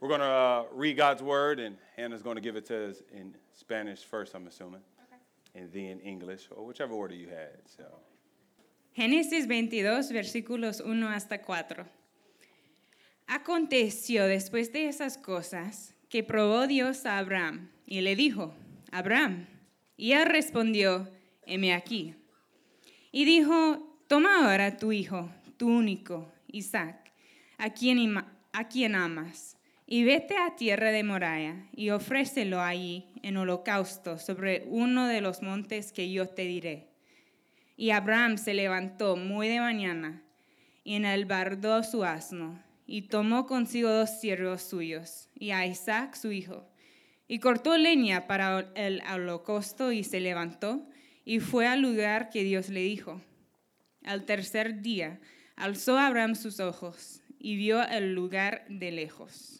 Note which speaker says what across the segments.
Speaker 1: We're going to uh, read God's word, and Hannah's going to give it to us in Spanish first, I'm assuming, okay. and then English, or whichever order you had. So.
Speaker 2: Génesis 22, versículos 1 hasta 4. Aconteció después de esas cosas que probó Dios a Abraham y le dijo, Abraham, y él respondió, heme aquí. Y dijo, toma ahora tu hijo, tu único, Isaac, a quien, a quien amas, y vete a tierra de Moraya y ofrécelo allí en holocausto sobre uno de los montes que yo te diré. Y Abraham se levantó muy de mañana y enalbardó su asno y tomó consigo dos siervos suyos y a Isaac su hijo y cortó leña para el holocausto y se levantó y fue al lugar que Dios le dijo. Al tercer día alzó Abraham sus ojos y vio el lugar de lejos.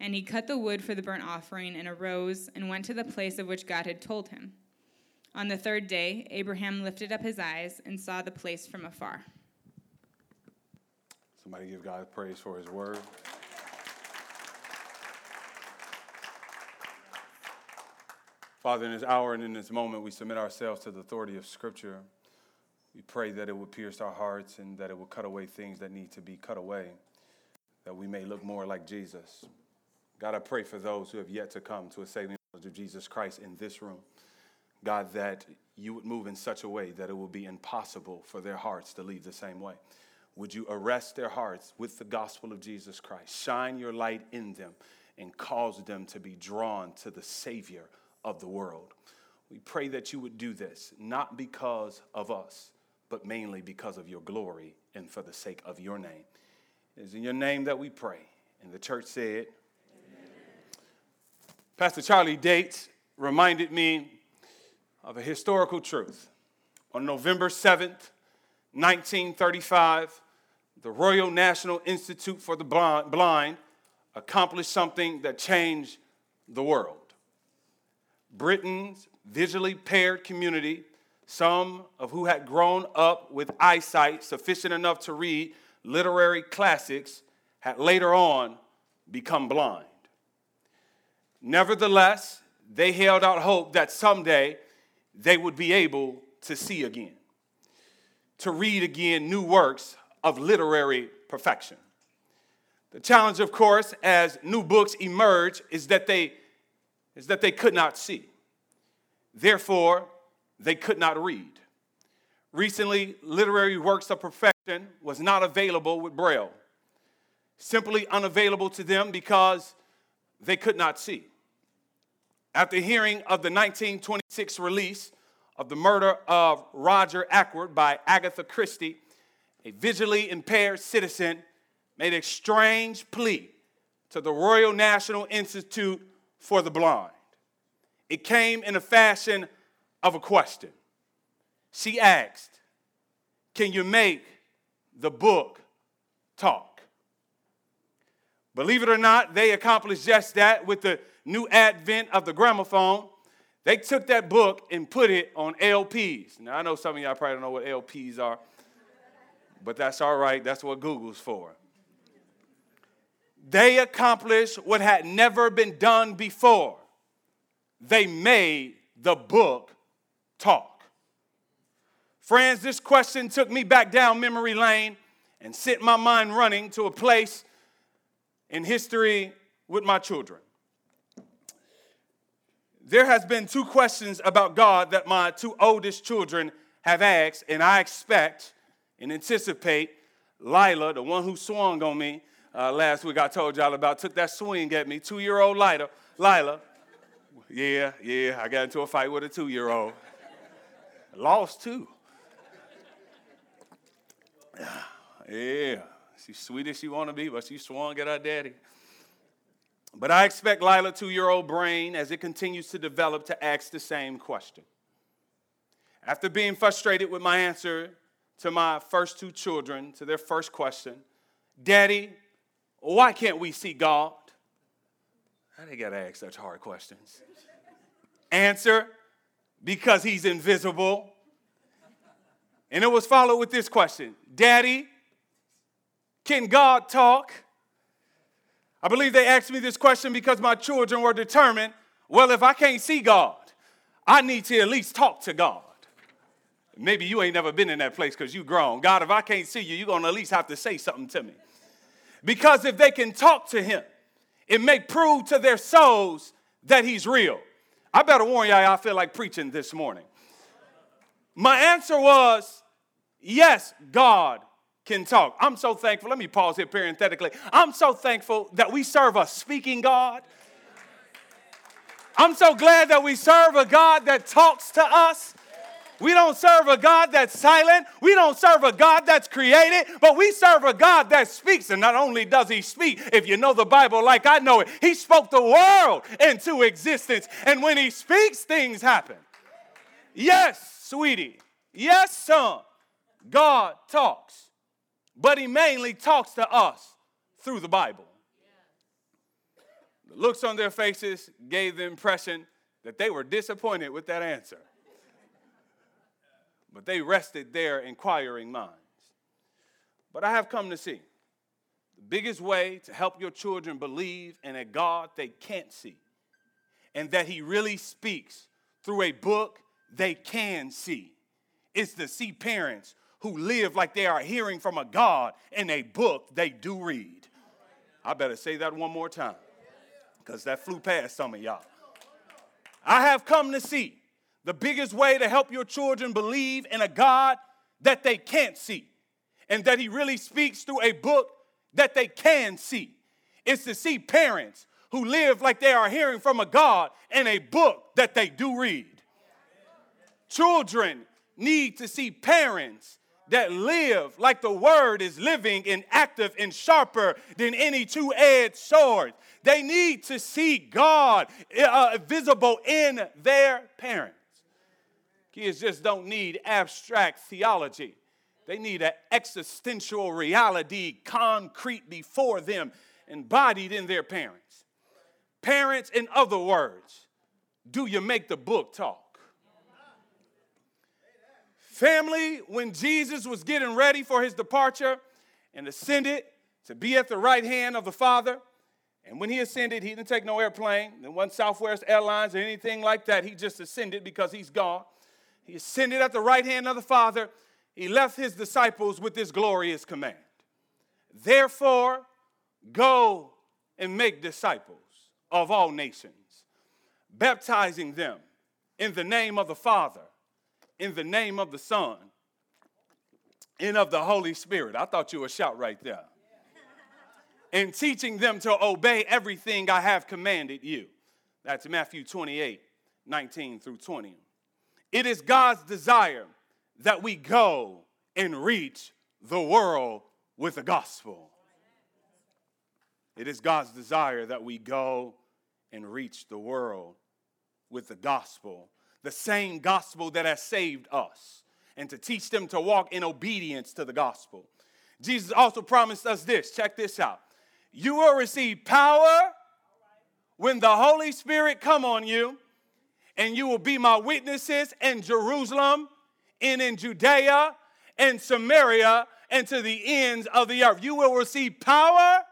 Speaker 2: And he cut the wood for the burnt offering, and arose and went to the place of which God had told him. On the third day, Abraham lifted up his eyes and saw the place from afar.
Speaker 1: Somebody give God praise for his word. Father, in this hour and in this moment, we submit ourselves to the authority of Scripture. We pray that it would pierce our hearts and that it would cut away things that need to be cut away, that we may look more like Jesus. God, I pray for those who have yet to come to a saving knowledge of Jesus Christ in this room. God, that you would move in such a way that it will be impossible for their hearts to leave the same way. Would you arrest their hearts with the gospel of Jesus Christ? Shine your light in them and cause them to be drawn to the Savior of the world. We pray that you would do this, not because of us, but mainly because of your glory and for the sake of your name. It is in your name that we pray. And the church said. Pastor Charlie Dates reminded me of a historical truth. On November 7th, 1935, the Royal National Institute for the Blind accomplished something that changed the world. Britain's visually impaired community, some of who had grown up with eyesight sufficient enough to read literary classics, had later on become blind. Nevertheless, they held out hope that someday they would be able to see again, to read again new works of literary perfection. The challenge, of course, as new books emerge, is that they is that they could not see. Therefore, they could not read. Recently, literary works of perfection was not available with Braille, simply unavailable to them because they could not see. After hearing of the 1926 release of the murder of Roger Ackroyd by Agatha Christie, a visually impaired citizen made a strange plea to the Royal National Institute for the blind. It came in the fashion of a question. She asked, Can you make the book talk? Believe it or not, they accomplished just that with the new advent of the gramophone. They took that book and put it on LPs. Now, I know some of y'all probably don't know what LPs are, but that's all right. That's what Google's for they accomplished what had never been done before. They made the book talk. Friends, this question took me back down memory lane and sent my mind running to a place in history with my children. There has been two questions about God that my two oldest children have asked, and I expect and anticipate Lila, the one who swung on me, uh, last week I told y'all about, took that swing at me, two year old Lila, Lila. Yeah, yeah, I got into a fight with a two year old. Lost too. Yeah, she's sweet as she want to be, but she swung at her daddy. But I expect Lila, two year old brain, as it continues to develop, to ask the same question. After being frustrated with my answer to my first two children, to their first question, Daddy, why can't we see God? I didn't gotta ask such hard questions? Answer, because he's invisible. And it was followed with this question Daddy, can God talk? I believe they asked me this question because my children were determined well, if I can't see God, I need to at least talk to God. Maybe you ain't never been in that place because you grown. God, if I can't see you, you're going to at least have to say something to me. Because if they can talk to him, it may prove to their souls that he's real. I better warn y'all, I feel like preaching this morning. My answer was yes, God can talk. I'm so thankful. Let me pause here parenthetically. I'm so thankful that we serve a speaking God. I'm so glad that we serve a God that talks to us. We don't serve a God that's silent. We don't serve a God that's created, but we serve a God that speaks. And not only does he speak, if you know the Bible like I know it, he spoke the world into existence. And when he speaks, things happen. Yes, sweetie. Yes, son. God talks, but he mainly talks to us through the Bible. The looks on their faces gave the impression that they were disappointed with that answer but they rested their inquiring minds. But I have come to see the biggest way to help your children believe in a God they can't see and that He really speaks through a book they can see is to see parents who live like they are hearing from a God in a book they do read. I better say that one more time because that flew past some of y'all. I have come to see the biggest way to help your children believe in a God that they can't see and that He really speaks through a book that they can see is to see parents who live like they are hearing from a God in a book that they do read. Children need to see parents that live like the word is living and active and sharper than any two edged sword. They need to see God uh, visible in their parents. Kids just don't need abstract theology. They need an existential reality concrete before them, embodied in their parents. Parents, in other words, do you make the book talk? Family, when Jesus was getting ready for his departure and ascended to be at the right hand of the Father, and when he ascended, he didn't take no airplane, there wasn't Southwest Airlines or anything like that. He just ascended because he's gone. He ascended at the right hand of the Father. He left his disciples with this glorious command Therefore, go and make disciples of all nations, baptizing them in the name of the Father, in the name of the Son, and of the Holy Spirit. I thought you would shout right there. and teaching them to obey everything I have commanded you. That's Matthew 28 19 through 20. It is God's desire that we go and reach the world with the gospel. It is God's desire that we go and reach the world with the gospel, the same gospel that has saved us, and to teach them to walk in obedience to the gospel. Jesus also promised us this check this out. You will receive power when the Holy Spirit come on you and you will be my witnesses in Jerusalem and in Judea and Samaria and to the ends of the earth. You will receive power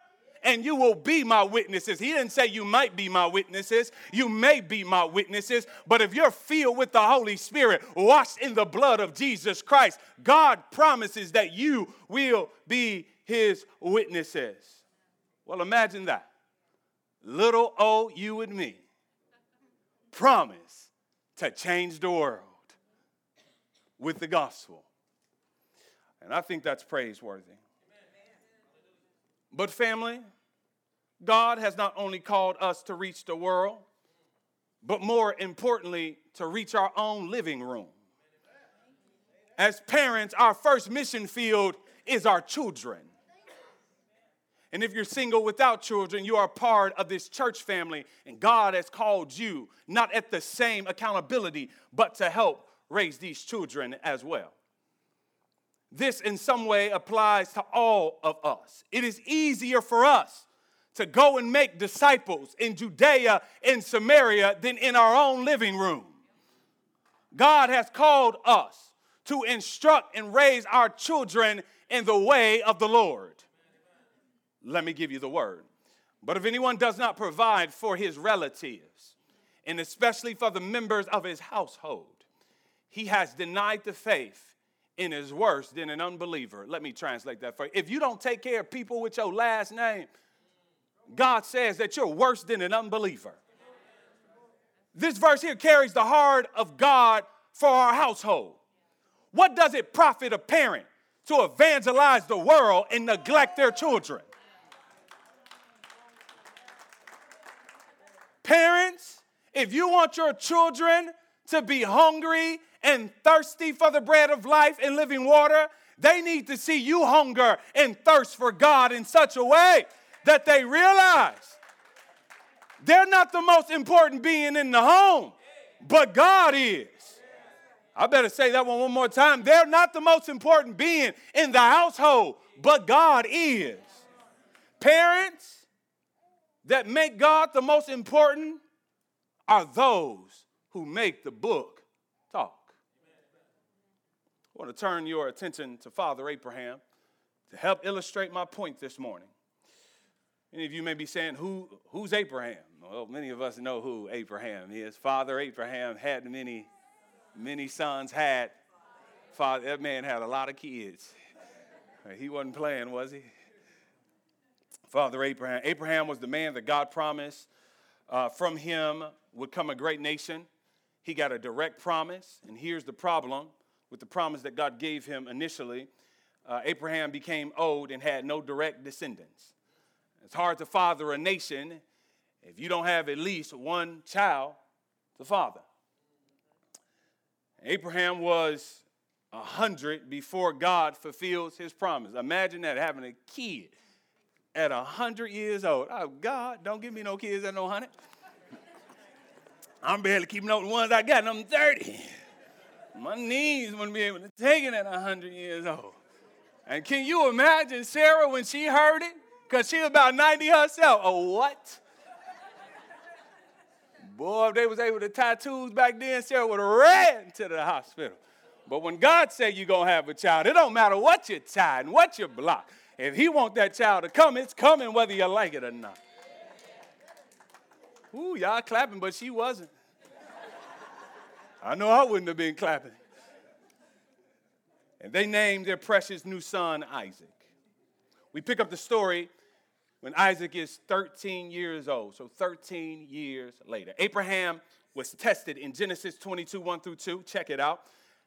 Speaker 1: and you will be my witnesses. He didn't say you might be my witnesses, you may be my witnesses, but if you're filled with the Holy Spirit, washed in the blood of Jesus Christ, God promises that you will be his witnesses. Well, imagine that. Little old you and me promise to change the world with the gospel. And I think that's praiseworthy. But, family, God has not only called us to reach the world, but more importantly, to reach our own living room. As parents, our first mission field is our children. And if you're single without children, you are part of this church family, and God has called you not at the same accountability, but to help raise these children as well. This, in some way, applies to all of us. It is easier for us to go and make disciples in Judea and Samaria than in our own living room. God has called us to instruct and raise our children in the way of the Lord. Let me give you the word. But if anyone does not provide for his relatives, and especially for the members of his household, he has denied the faith and is worse than an unbeliever. Let me translate that for you. If you don't take care of people with your last name, God says that you're worse than an unbeliever. This verse here carries the heart of God for our household. What does it profit a parent to evangelize the world and neglect their children? Parents, if you want your children to be hungry and thirsty for the bread of life and living water, they need to see you hunger and thirst for God in such a way that they realize they're not the most important being in the home, but God is. I better say that one one more time. They're not the most important being in the household, but God is. Parents that make God the most important are those who make the book talk. I want to turn your attention to Father Abraham to help illustrate my point this morning. Many of you may be saying, Who, Who's Abraham? Well, many of us know who Abraham is. Father Abraham had many, many sons, had. Father, that man had a lot of kids. He wasn't playing, was he? Father Abraham. Abraham was the man that God promised uh, from him would come a great nation. He got a direct promise, and here's the problem with the promise that God gave him initially, uh, Abraham became old and had no direct descendants. It's hard to father a nation if you don't have at least one child to father. Abraham was a hundred before God fulfills his promise. Imagine that having a kid at a hundred years old. Oh God, don't give me no kids at no hundred. I'm barely keeping up with the ones I got, and I'm 30. My knees wouldn't be able to take it at 100 years old. And can you imagine Sarah when she heard it? Because she was about 90 herself. Oh, what? Boy, if they was able to tattoos back then, Sarah would have ran to the hospital. But when God said you're going to have a child, it don't matter what you tie and what you block. If he want that child to come, it's coming whether you like it or not. Ooh, y'all clapping, but she wasn't. I know I wouldn't have been clapping. And they named their precious new son Isaac. We pick up the story when Isaac is 13 years old, so 13 years later. Abraham was tested in Genesis 22, 1 through 2. Check it out.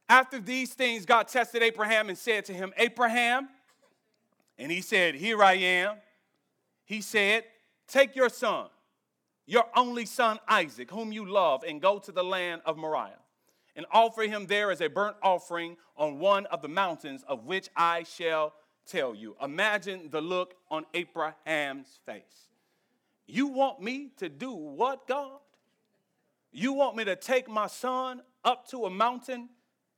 Speaker 1: After these things, God tested Abraham and said to him, Abraham, and he said, Here I am. He said, Take your son, your only son Isaac, whom you love, and go to the land of Moriah and offer him there as a burnt offering on one of the mountains of which I shall tell you. Imagine the look on Abraham's face. You want me to do what, God? You want me to take my son up to a mountain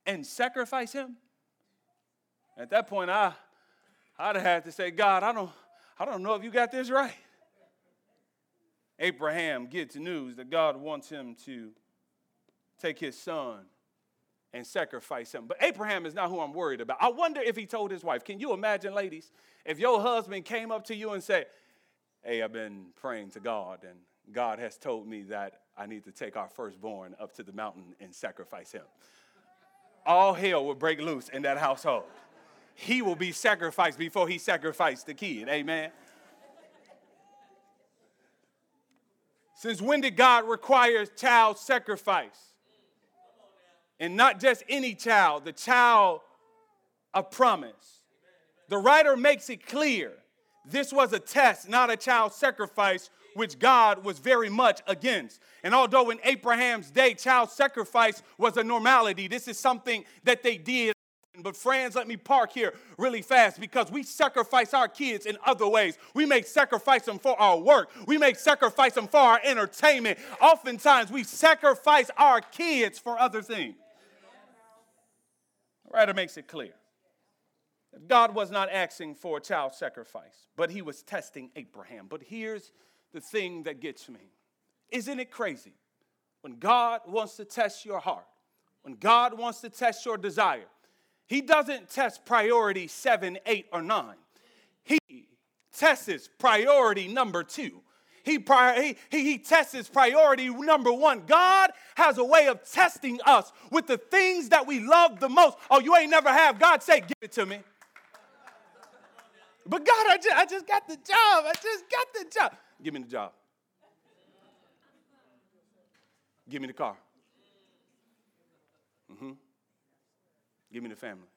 Speaker 1: and sacrifice him? At that point, I, I'd have had to say, God, I don't, I don't know if you got this right. Abraham gets news that God wants him to take his son and sacrifice him. But Abraham is not who I'm worried about. I wonder if he told his wife. Can you imagine, ladies, if your husband came up to you and said, Hey, I've been praying to God, and God has told me that I need to take our firstborn up to the mountain and sacrifice him. All hell will break loose in that household. He will be sacrificed before he sacrificed the kid. Amen. Since when did God require child sacrifice? And not just any child, the child of promise. The writer makes it clear this was a test, not a child sacrifice, which God was very much against. And although in Abraham's day, child sacrifice was a normality, this is something that they did But, friends, let me park here really fast because we sacrifice our kids in other ways. We may sacrifice them for our work, we may sacrifice them for our entertainment. Oftentimes, we sacrifice our kids for other things. Writer makes it clear God was not asking for a child sacrifice, but he was testing Abraham. But here's the thing that gets me Isn't it crazy when God wants to test your heart, when God wants to test your desire? He doesn't test priority seven, eight, or nine. He tests priority number two. He, he, he, he tests his priority number one. God has a way of testing us with the things that we love the most. Oh, you ain't never have. God say, give it to me. But God, I just, I just got the job. I just got the job. Give me the job. Give me the car. Mm-hmm. Give me the family.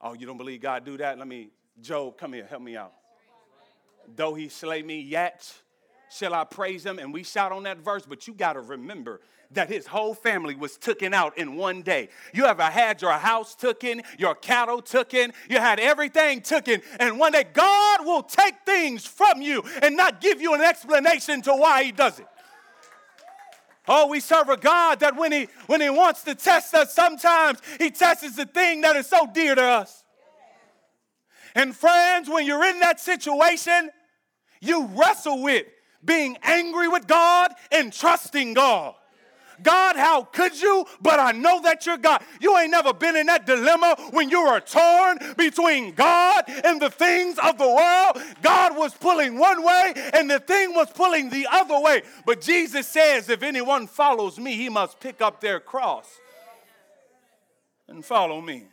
Speaker 1: Oh, you don't believe God do that? Let me, Job, come here, help me out. Though he slay me, yet shall I praise him. And we shout on that verse, but you got to remember that his whole family was taken out in one day. You ever had your house taken, your cattle taken, you had everything taken, and one day God will take things from you and not give you an explanation to why he does it. Oh, we serve a God that when he when he wants to test us, sometimes he tests the thing that is so dear to us. And friends, when you're in that situation, you wrestle with being angry with God and trusting God. God, how could you? But I know that you're God. You ain't never been in that dilemma when you were torn between God and the things of the world. God was pulling one way and the thing was pulling the other way. But Jesus says, if anyone follows me, he must pick up their cross and follow me.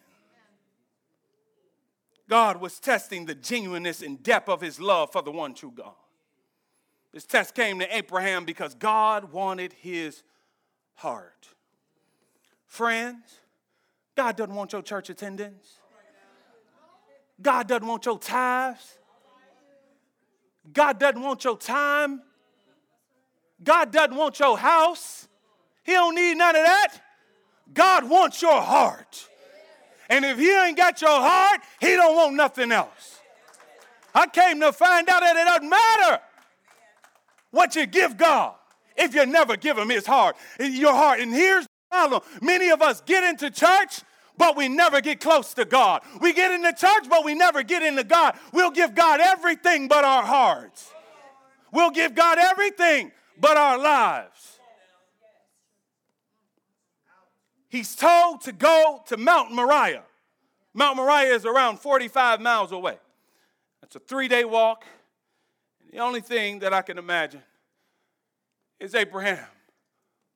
Speaker 1: God was testing the genuineness and depth of his love for the one true God. This test came to Abraham because God wanted his heart. Friends, God doesn't want your church attendance. God doesn't want your tithes. God doesn't want your time. God doesn't want your house. He don't need none of that. God wants your heart. And if he ain't got your heart, he don't want nothing else. I came to find out that it doesn't matter what you give God if you never give him his heart, your heart. And here's the problem many of us get into church, but we never get close to God. We get into church, but we never get into God. We'll give God everything but our hearts. We'll give God everything but our lives. He's told to go to Mount Moriah. Mount Moriah is around 45 miles away. It's a three day walk. The only thing that I can imagine is Abraham,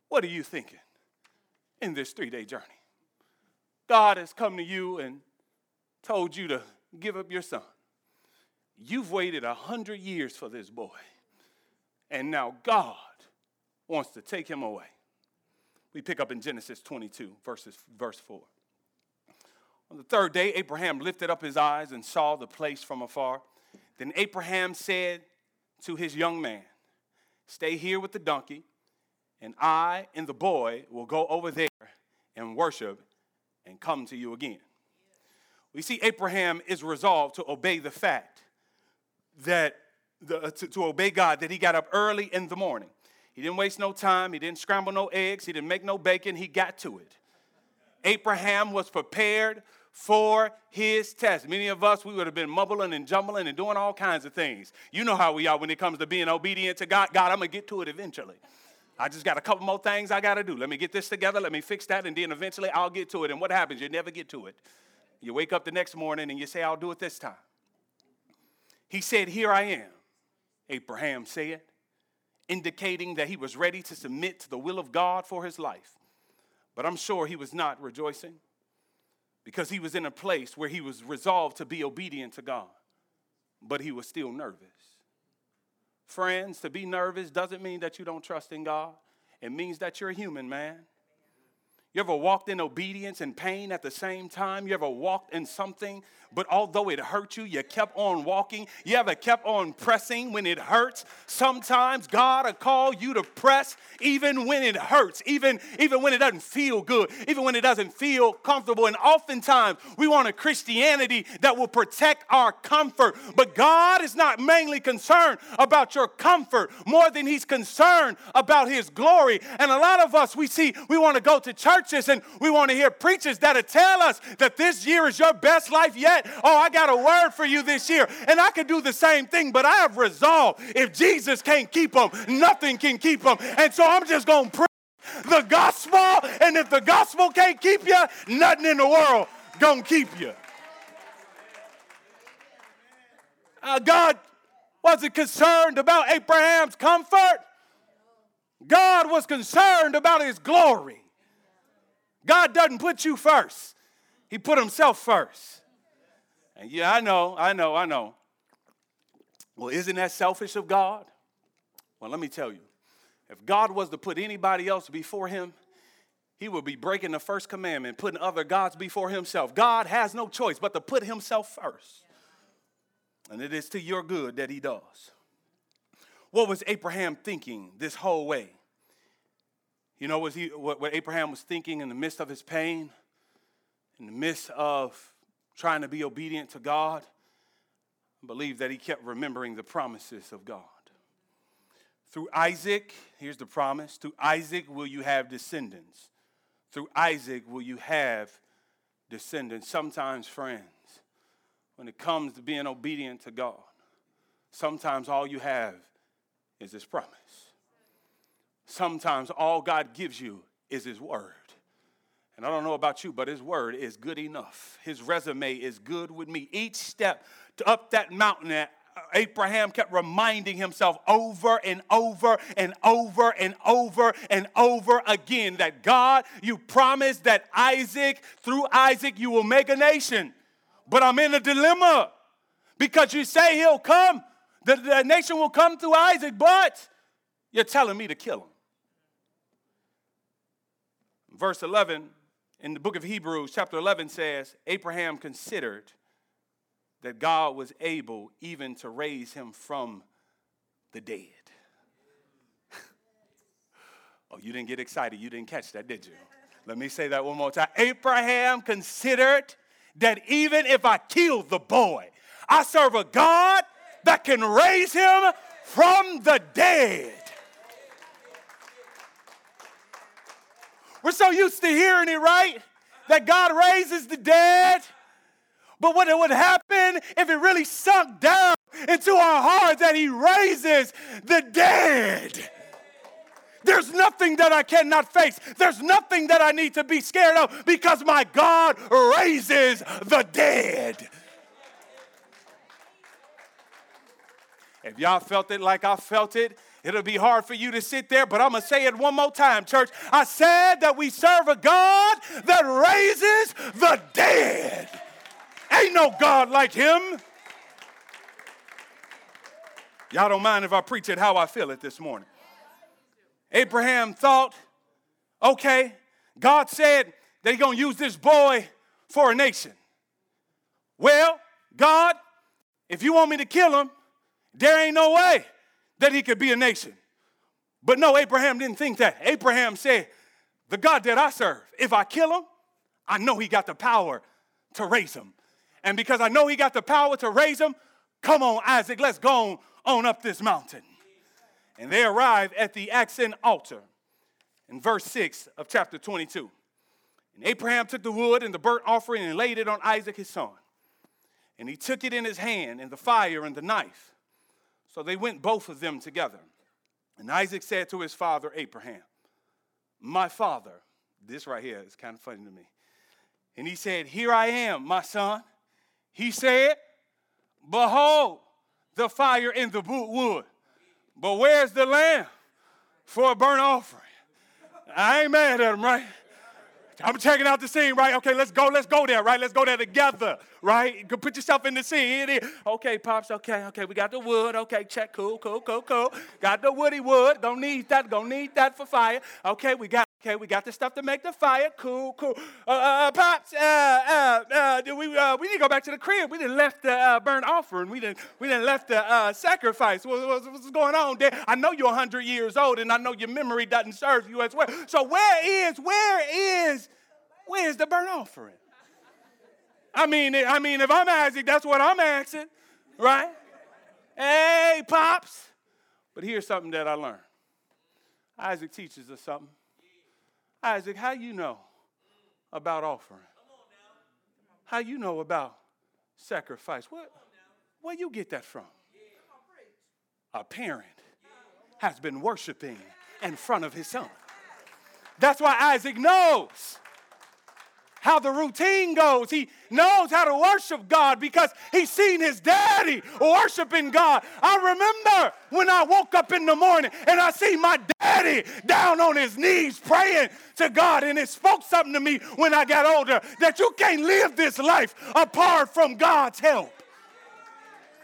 Speaker 1: what are you thinking in this three day journey? God has come to you and told you to give up your son. You've waited a hundred years for this boy, and now God wants to take him away. We pick up in Genesis 22, verses, verse 4. On the third day, Abraham lifted up his eyes and saw the place from afar. Then Abraham said to his young man, Stay here with the donkey, and I and the boy will go over there and worship and come to you again. We see Abraham is resolved to obey the fact that the, to, to obey God, that he got up early in the morning. He didn't waste no time, he didn't scramble no eggs, he didn't make no bacon, he got to it. Abraham was prepared for his test. Many of us, we would have been mumbling and jumbling and doing all kinds of things. You know how we are when it comes to being obedient to God. God, I'm going to get to it eventually. I just got a couple more things I got to do. Let me get this together. Let me fix that. And then eventually I'll get to it. And what happens? You never get to it. You wake up the next morning and you say, I'll do it this time. He said, Here I am. Abraham said, indicating that he was ready to submit to the will of God for his life. But I'm sure he was not rejoicing because he was in a place where he was resolved to be obedient to God, but he was still nervous. Friends, to be nervous doesn't mean that you don't trust in God, it means that you're a human, man. You ever walked in obedience and pain at the same time? You ever walked in something, but although it hurt you, you kept on walking? You ever kept on pressing when it hurts? Sometimes God will call you to press even when it hurts, even, even when it doesn't feel good, even when it doesn't feel comfortable. And oftentimes we want a Christianity that will protect our comfort. But God is not mainly concerned about your comfort more than He's concerned about His glory. And a lot of us, we see, we want to go to church churches and we want to hear preachers that'll tell us that this year is your best life yet. Oh, I got a word for you this year. And I can do the same thing, but I have resolved if Jesus can't keep them, nothing can keep them. And so I'm just going to preach the gospel. And if the gospel can't keep you, nothing in the world going to keep you. Uh, God wasn't concerned about Abraham's comfort. God was concerned about his glory. God doesn't put you first, He put Himself first. And yeah, I know, I know, I know. Well, isn't that selfish of God? Well, let me tell you if God was to put anybody else before Him, he would be breaking the first commandment, putting other gods before himself. God has no choice but to put himself first. And it is to your good that he does. What was Abraham thinking this whole way? You know was he, what, what Abraham was thinking in the midst of his pain, in the midst of trying to be obedient to God? I believe that he kept remembering the promises of God. Through Isaac, here's the promise through Isaac will you have descendants. Through Isaac will you have descendants. Sometimes, friends, when it comes to being obedient to God, sometimes all you have is this promise sometimes all God gives you is His Word. And I don't know about you, but His Word is good enough. His resume is good with me. Each step up that mountain Abraham kept reminding himself over and over and over and over and over again that God, you promised that Isaac, through Isaac, you will make a nation. But I'm in a dilemma because you say he'll come, the, the nation will come through Isaac, but you're telling me to kill him verse 11 in the book of Hebrews, chapter 11 says, Abraham considered that God was able even to raise him from the dead. oh, you didn't get excited. You didn't catch that, did you? Let me say that one more time. Abraham considered that even if I kill the boy, I serve a God that can raise him from the dead. We're so used to hearing it, right? That God raises the dead. But what would happen if it really sunk down into our hearts that He raises the dead? There's nothing that I cannot face. There's nothing that I need to be scared of because my God raises the dead. If y'all felt it like I felt it, It'll be hard for you to sit there, but I'm going to say it one more time, church. I said that we serve a God that raises the dead. Ain't no God like him. Y'all don't mind if I preach it how I feel it this morning. Abraham thought, okay, God said he's going to use this boy for a nation. Well, God, if you want me to kill him, there ain't no way that he could be a nation. But no, Abraham didn't think that. Abraham said, The God that I serve, if I kill him, I know he got the power to raise him. And because I know he got the power to raise him, come on, Isaac, let's go on, on up this mountain. And they arrive at the ascent altar in verse 6 of chapter 22. And Abraham took the wood and the burnt offering and laid it on Isaac his son. And he took it in his hand and the fire and the knife. So they went both of them together. And Isaac said to his father Abraham, My father, this right here is kind of funny to me. And he said, Here I am, my son. He said, Behold, the fire in the wood. But where's the lamb for a burnt offering? I ain't mad at him, right? I'm checking out the scene, right? Okay, let's go, let's go there, right? Let's go there together, right? Put yourself in the scene. Okay, Pops, okay, okay, we got the wood. Okay, check, cool, cool, cool, cool. Got the woody wood. Don't need that, don't need that for fire. Okay, we got Okay, we got the stuff to make the fire. Cool, cool. Uh, uh, pops, uh, uh, uh, we, uh, we need to go back to the crib. We didn't left the uh, burnt offering. We didn't, we didn't left the uh, sacrifice. What, what, what's going on there? I know you're 100 years old, and I know your memory doesn't serve you as well. So where is, where is, where is the burnt offering? I mean, I mean, if I'm Isaac, that's what I'm asking, right? Hey, pops. But here's something that I learned. Isaac teaches us something. Isaac, how you know about offering? How you know about sacrifice? What, where you get that from? A parent has been worshiping in front of his son. That's why Isaac knows how the routine goes. He knows how to worship God because he's seen his daddy worshiping God. I remember when I woke up in the morning and I see my daddy down on his knees praying to God, and it spoke something to me when I got older that you can't live this life apart from God's help.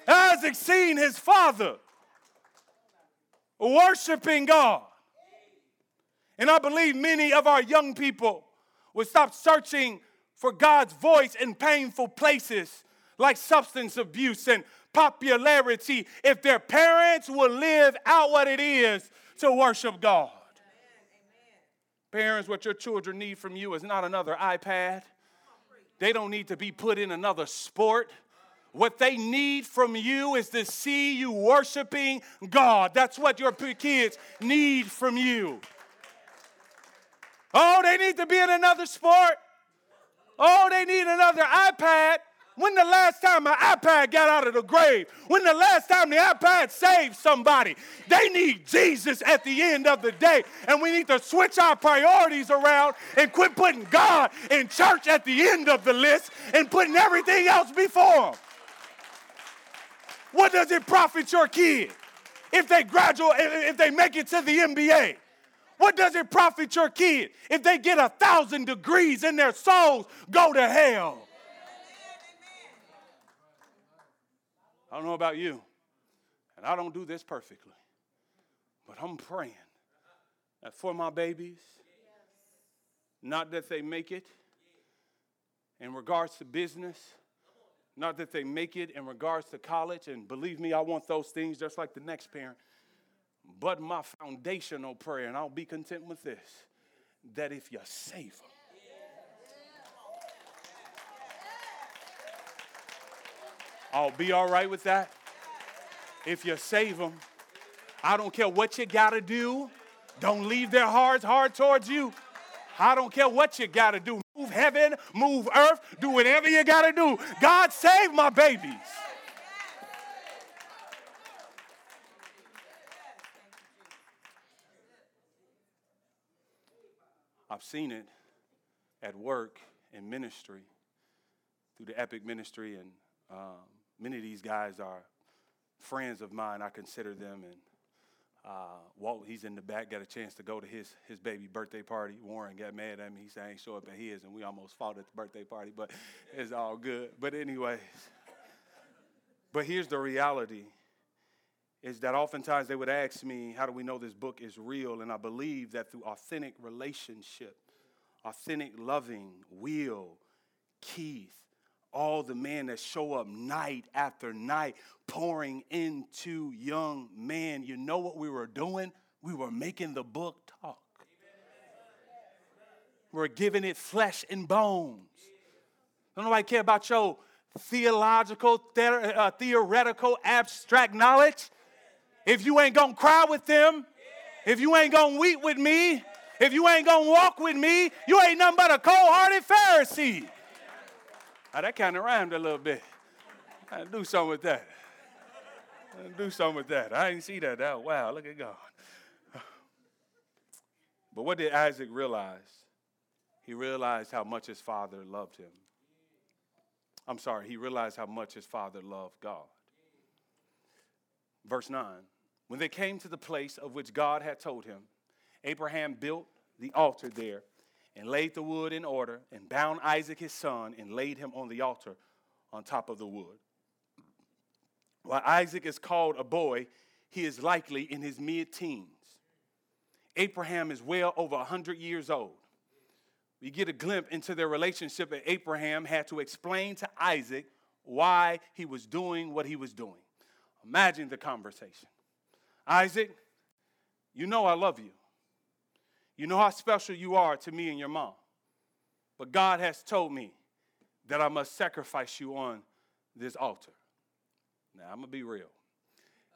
Speaker 1: Isaac seen his father worshiping God. And I believe many of our young people would stop searching for God's voice in painful places like substance abuse and popularity if their parents will live out what it is to worship God. Parents, what your children need from you is not another iPad. They don't need to be put in another sport. What they need from you is to see you worshiping God. That's what your kids need from you. Oh, they need to be in another sport. Oh, they need another iPad. When the last time an iPad got out of the grave? When the last time the iPad saved somebody? They need Jesus at the end of the day. And we need to switch our priorities around and quit putting God in church at the end of the list and putting everything else before them. What does it profit your kid if they graduate, if they make it to the NBA? What does it profit your kid if they get a thousand degrees and their souls go to hell? I don't know about you, and I don't do this perfectly, but I'm praying that for my babies, not that they make it in regards to business, not that they make it in regards to college, and believe me, I want those things just like the next parent. But my foundational prayer, and I'll be content with this, that if you save them, I'll be all right with that. If you save them, I don't care what you got to do. Don't leave their hearts hard towards you. I don't care what you got to do. Move heaven, move earth, do whatever you got to do. God save my babies. I've seen it at work in ministry through the Epic Ministry, and um, many of these guys are friends of mine. I consider them. And uh, Walt, he's in the back, got a chance to go to his, his baby birthday party. Warren got mad at me. He said, I ain't show up at his, and we almost fought at the birthday party, but it's all good. But, anyways, but here's the reality is that oftentimes they would ask me, How do we know this book is real? And I believe that through authentic relationship, authentic loving, Will, Keith, all the men that show up night after night pouring into young men, you know what we were doing? We were making the book talk. We're giving it flesh and bones. Don't nobody care about your theological, the- uh, theoretical, abstract knowledge if you ain't gonna cry with them, if you ain't gonna weep with me, if you ain't gonna walk with me, you ain't nothing but a cold hearted Pharisee. Now, that kind of rhymed a little bit. I do something with that. I do something with that. I didn't see that. Oh, wow, look at God. But what did Isaac realize? He realized how much his father loved him. I'm sorry, he realized how much his father loved God. Verse 9 When they came to the place of which God had told him, Abraham built the altar there and laid the wood in order and bound Isaac his son and laid him on the altar on top of the wood. While Isaac is called a boy, he is likely in his mid teens. Abraham is well over 100 years old. We get a glimpse into their relationship, and Abraham had to explain to Isaac why he was doing what he was doing. Imagine the conversation. Isaac, you know I love you. You know how special you are to me and your mom. But God has told me that I must sacrifice you on this altar. Now, I'm going to be real.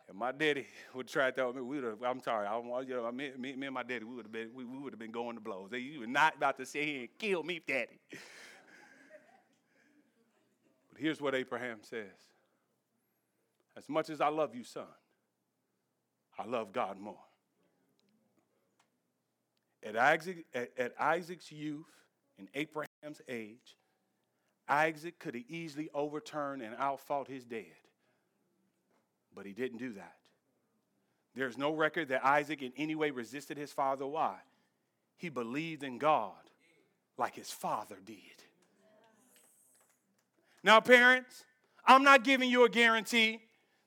Speaker 1: If my daddy would try to me, we I'm sorry, I don't you know, me, me, me and my daddy, we would have been, we, we been going to blows. You were not about to sit here and kill me, daddy. but here's what Abraham says. As much as I love you, son, I love God more. At, at, at Isaac's youth and Abraham's age, Isaac could have easily overturned and outfought his dad, but he didn't do that. There's no record that Isaac in any way resisted his father. Why? He believed in God like his father did. Now, parents, I'm not giving you a guarantee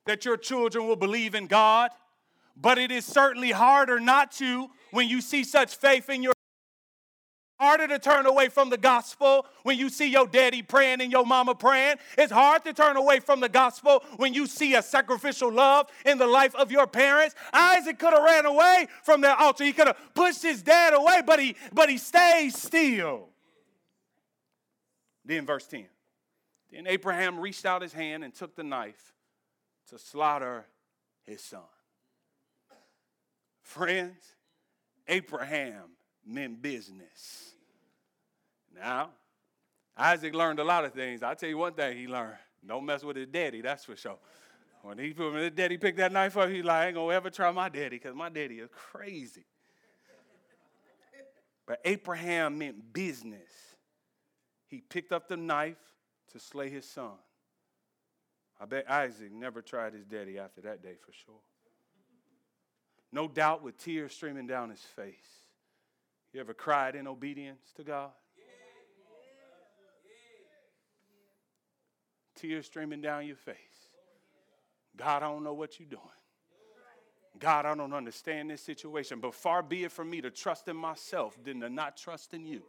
Speaker 1: that your children will believe in God, but it is certainly harder not to when you see such faith in your harder to turn away from the gospel when you see your daddy praying and your mama praying. It's hard to turn away from the gospel when you see a sacrificial love in the life of your parents. Isaac could have ran away from that altar. He could have pushed his dad away, but he but he stayed still. Then verse 10. Then Abraham reached out his hand and took the knife to slaughter his son. Friends, Abraham meant business. Now, Isaac learned a lot of things. I'll tell you one thing he learned. Don't mess with his daddy, that's for sure. When he when his daddy picked that knife up, he's like, I ain't gonna ever try my daddy, because my daddy is crazy. But Abraham meant business. He picked up the knife to slay his son. I bet Isaac never tried his daddy after that day for sure. No doubt with tears streaming down his face. You ever cried in obedience to God? Tears streaming down your face. God, I don't know what you're doing. God, I don't understand this situation, but far be it from me to trust in myself than to not trust in you.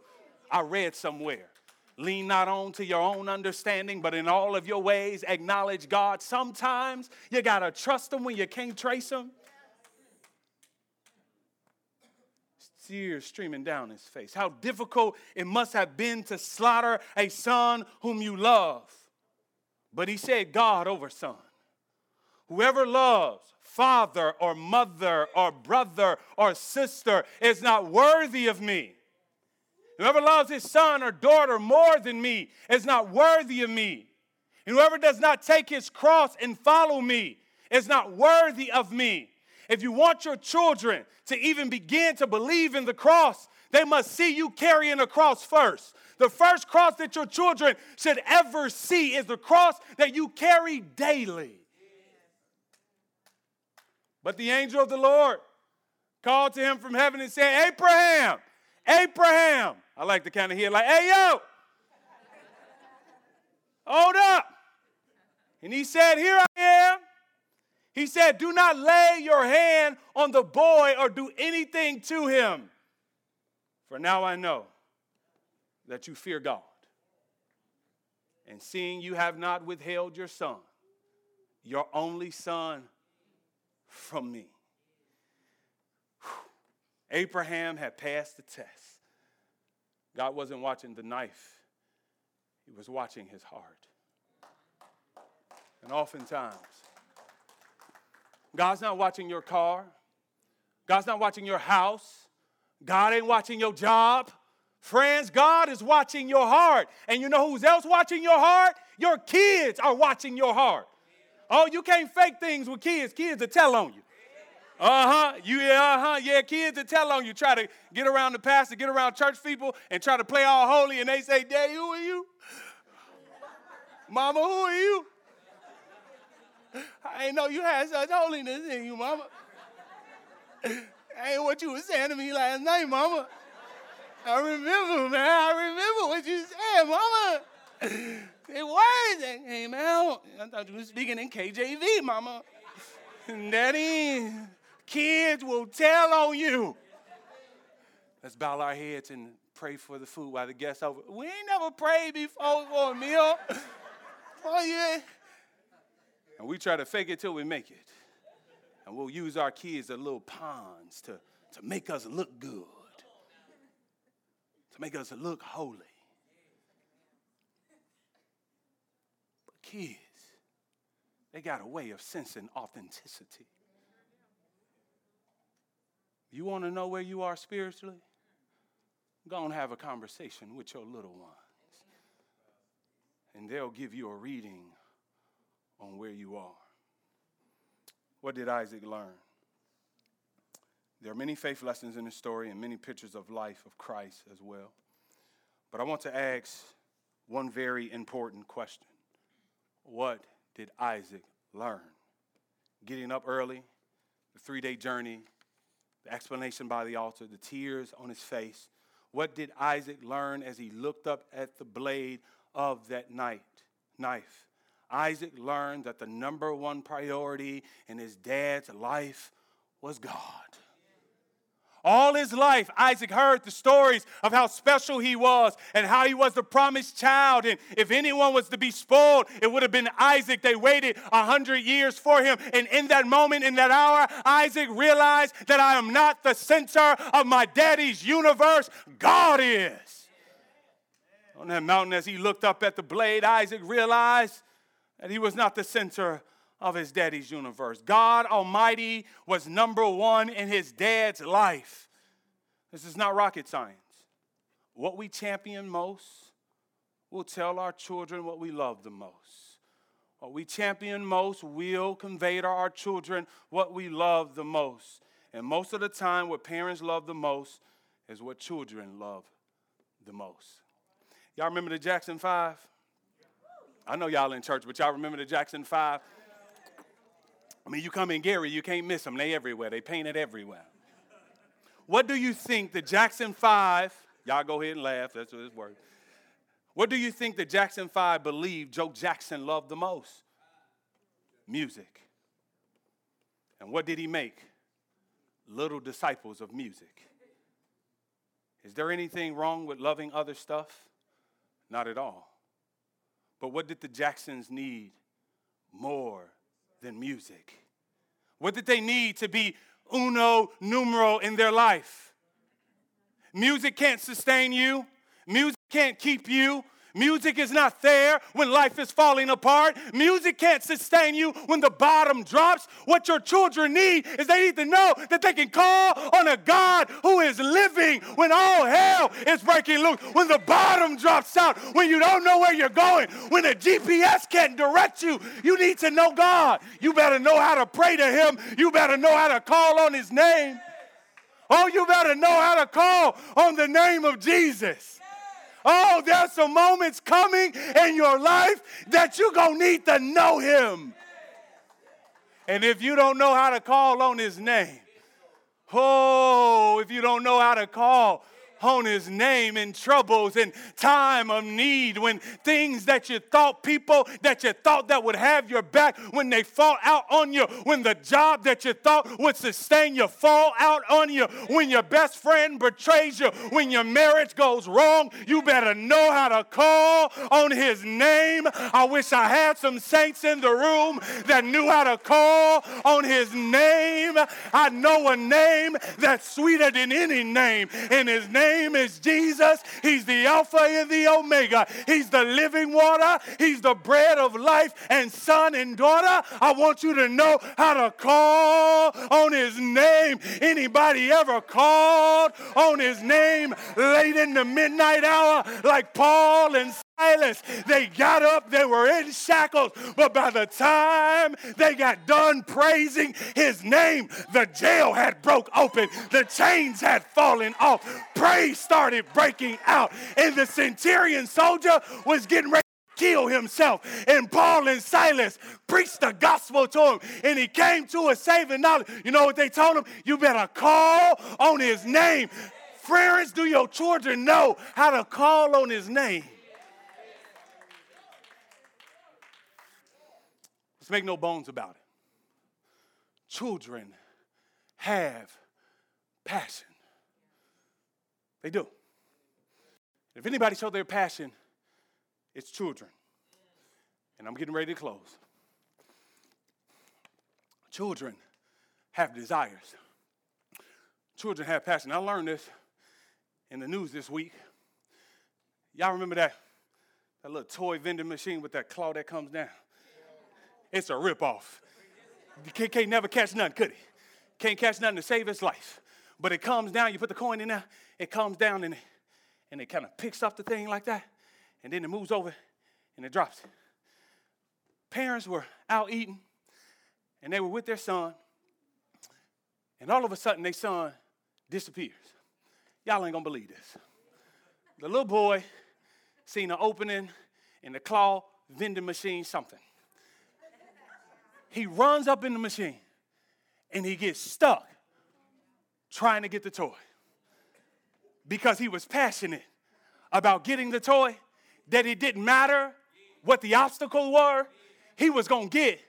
Speaker 1: I read somewhere lean not on to your own understanding, but in all of your ways acknowledge God. Sometimes you got to trust Him when you can't trace Him. Tears streaming down his face. How difficult it must have been to slaughter a son whom you love. But he said, God over son. Whoever loves father or mother or brother or sister is not worthy of me. Whoever loves his son or daughter more than me is not worthy of me. And whoever does not take his cross and follow me is not worthy of me. If you want your children to even begin to believe in the cross, they must see you carrying a cross first. The first cross that your children should ever see is the cross that you carry daily. But the angel of the Lord called to him from heaven and said, Abraham, Abraham. I like to kind of hear like, hey, yo, hold up. And he said, Here I am. He said, Do not lay your hand on the boy or do anything to him. For now I know that you fear God. And seeing you have not withheld your son, your only son, from me. Abraham had passed the test. God wasn't watching the knife, He was watching his heart. And oftentimes, God's not watching your car. God's not watching your house. God ain't watching your job. Friends, God is watching your heart. And you know who's else watching your heart? Your kids are watching your heart. Oh, you can't fake things with kids. Kids will tell on you. Uh-huh. You uh-huh. Yeah, kids will tell on you. Try to get around the pastor, get around church people, and try to play all holy, and they say, Daddy, who are you? Mama, who are you? I ain't know you had such holiness in you, mama. ain't what you was saying to me last night, mama. I remember, man. I remember what you said, mama. It was that came out. I thought you were speaking in KJV, mama. Daddy, kids will tell on you. Let's bow our heads and pray for the food while the guests over. We ain't never prayed before for a meal. oh, yeah. And we try to fake it till we make it. And we'll use our kids as little pawns to, to make us look good, to make us look holy. But kids, they got a way of sensing authenticity. You want to know where you are spiritually? Go and have a conversation with your little ones. And they'll give you a reading on where you are. What did Isaac learn? There are many faith lessons in the story and many pictures of life of Christ as well. But I want to ask one very important question What did Isaac learn? Getting up early, the three day journey, the explanation by the altar, the tears on his face. What did Isaac learn as he looked up at the blade of that night, knife? Isaac learned that the number one priority in his dad's life was God. All his life, Isaac heard the stories of how special he was and how he was the promised child. And if anyone was to be spoiled, it would have been Isaac. They waited a hundred years for him. And in that moment, in that hour, Isaac realized that I am not the center of my daddy's universe. God is. On that mountain, as he looked up at the blade, Isaac realized that he was not the center of his daddy's universe. God Almighty was number one in his dad's life. This is not rocket science. What we champion most, we'll tell our children what we love the most. What we champion most, we'll convey to our children what we love the most. And most of the time, what parents love the most is what children love the most. Y'all remember the Jackson Five? I know y'all in church, but y'all remember the Jackson Five? I mean, you come in Gary, you can't miss them. They everywhere. They painted everywhere. What do you think the Jackson 5, y'all go ahead and laugh, that's what it's worth. What do you think the Jackson 5 believed Joe Jackson loved the most? Music. And what did he make? Little disciples of music. Is there anything wrong with loving other stuff? Not at all. But what did the Jacksons need more than music? What did they need to be uno numero in their life? Music can't sustain you. Music can't keep you. Music is not there when life is falling apart. Music can't sustain you when the bottom drops. What your children need is they need to know that they can call on a God who is living when all hell is breaking loose. When the bottom drops out, when you don't know where you're going, when the GPS can't direct you, you need to know God. You better know how to pray to Him. You better know how to call on His name. Oh, you better know how to call on the name of Jesus. Oh, there's some moments coming in your life that you're going to need to know Him. And if you don't know how to call on His name, oh, if you don't know how to call on his name in troubles and time of need when things that you thought people that you thought that would have your back when they fall out on you when the job that you thought would sustain you fall out on you when your best friend betrays you when your marriage goes wrong you better know how to call on his name. I wish i had some saints in the room that knew how to call on his name. I know a name that's sweeter than any name and his name name is Jesus. He's the Alpha and the Omega. He's the living water. He's the bread of life. And son and daughter, I want you to know how to call on his name. Anybody ever called on his name late in the midnight hour like Paul and Silas. They got up, they were in shackles, but by the time they got done praising his name, the jail had broke open, the chains had fallen off, praise started breaking out, and the centurion soldier was getting ready to kill himself. And Paul and Silas preached the gospel to him, and he came to a saving knowledge. You know what they told him? You better call on his name. Friends, do your children know how to call on his name? Let's make no bones about it. Children have passion. They do. If anybody showed their passion, it's children. And I'm getting ready to close. Children have desires. Children have passion. I learned this in the news this week. Y'all remember that, that little toy vending machine with that claw that comes down? It's a ripoff. Can't, can't never catch nothing, could he? Can't catch nothing to save his life. But it comes down, you put the coin in there, it comes down and it, and it kind of picks up the thing like that, and then it moves over and it drops it. Parents were out eating, and they were with their son, and all of a sudden, their son disappears. Y'all ain't gonna believe this. The little boy seen an opening in the claw vending machine, something. He runs up in the machine and he gets stuck trying to get the toy because he was passionate about getting the toy that it didn't matter what the obstacle were, he was gonna get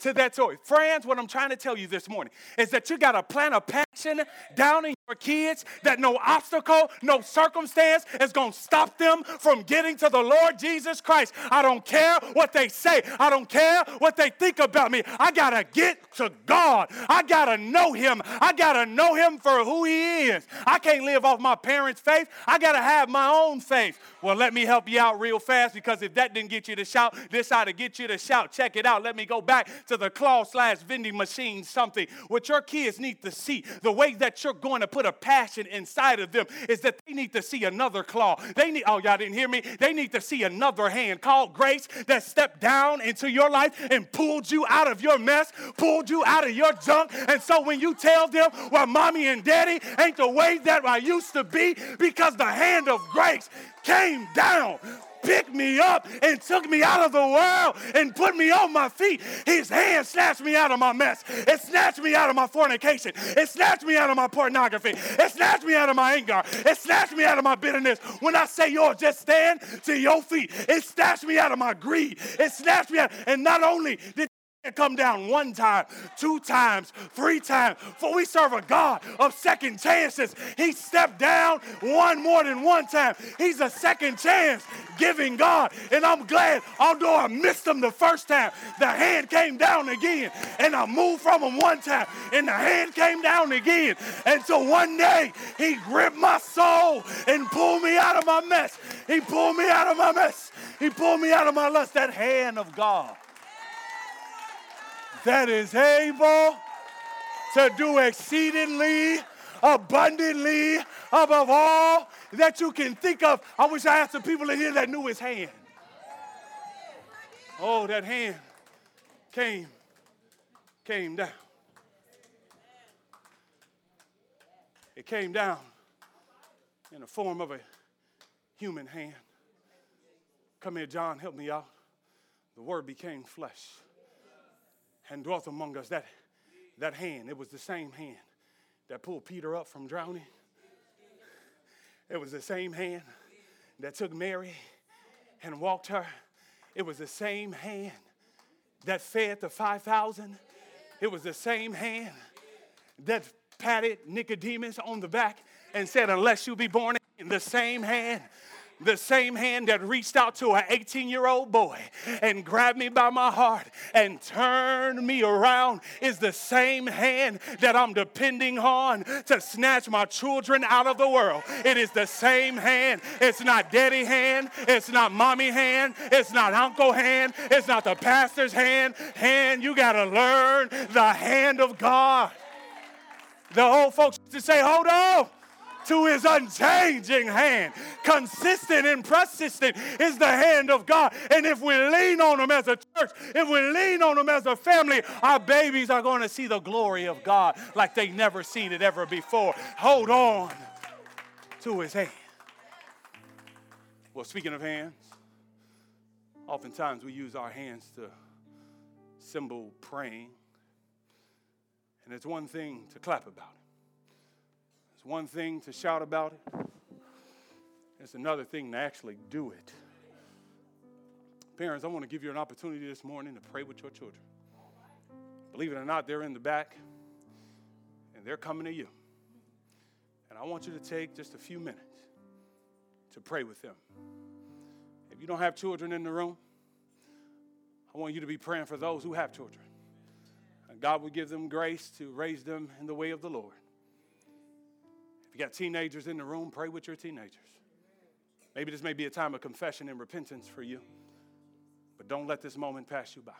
Speaker 1: to that toy. Friends, what I'm trying to tell you this morning is that you got to plant a passion down in your kids that no obstacle, no circumstance is going to stop them from getting to the Lord Jesus Christ. I don't care what they say, I don't care what they think about me. I got to get to God. I got to know Him. I got to know Him for who He is. I can't live off my parents' faith. I got to have my own faith. Well, let me help you out real fast because if that didn't get you to shout, this ought to get you to shout. Check it out. Let me go back to the claw slash vending machine something. What your kids need to see, the way that you're going to put a passion inside of them is that they need to see another claw. They need, oh, y'all didn't hear me? They need to see another hand called grace that stepped down into your life and pulled you out of your mess, pulled you out of your junk. And so when you tell them, well, mommy and daddy ain't the way that I used to be because the hand of grace came down picked me up and took me out of the world and put me on my feet. His hand snatched me out of my mess. It snatched me out of my fornication. It snatched me out of my pornography. It snatched me out of my anger. It snatched me out of my bitterness. When I say yours, just stand to your feet. It snatched me out of my greed. It snatched me out. And not only did come down one time, two times, three times. For we serve a God of second chances. He stepped down one more than one time. He's a second chance giving God. And I'm glad, although I missed him the first time, the hand came down again. And I moved from him one time, and the hand came down again. And so one day, he gripped my soul and pulled me out of my mess. He pulled me out of my mess. He pulled me out of my lust. That hand of God that is able to do exceedingly abundantly above all that you can think of. I wish I had some people in here that knew his hand. Oh, that hand came, came down. It came down in the form of a human hand. Come here, John, help me out. The word became flesh and dwelt among us. That, that hand, it was the same hand that pulled Peter up from drowning. It was the same hand that took Mary and walked her. It was the same hand that fed the 5,000. It was the same hand that patted Nicodemus on the back and said, Unless you be born in the same hand the same hand that reached out to an 18 year old boy and grabbed me by my heart and turned me around is the same hand that I'm depending on to snatch my children out of the world. It is the same hand. It's not daddy hand. It's not mommy hand. It's not uncle hand. It's not the pastor's hand. Hand, you got to learn the hand of God. The old folks to say, hold on to his unchanging hand. Consistent and persistent is the hand of God. And if we lean on him as a church, if we lean on him as a family, our babies are going to see the glory of God like they never seen it ever before. Hold on to his hand. Well, speaking of hands, oftentimes we use our hands to symbol praying. And it's one thing to clap about it. It's one thing to shout about it, it's another thing to actually do it. Parents, I want to give you an opportunity this morning to pray with your children. Believe it or not, they're in the back and they're coming to you. And I want you to take just a few minutes to pray with them. If you don't have children in the room, I want you to be praying for those who have children. And God will give them grace to raise them in the way of the Lord. Got teenagers in the room, pray with your teenagers. Maybe this may be a time of confession and repentance for you, but don't let this moment pass you by.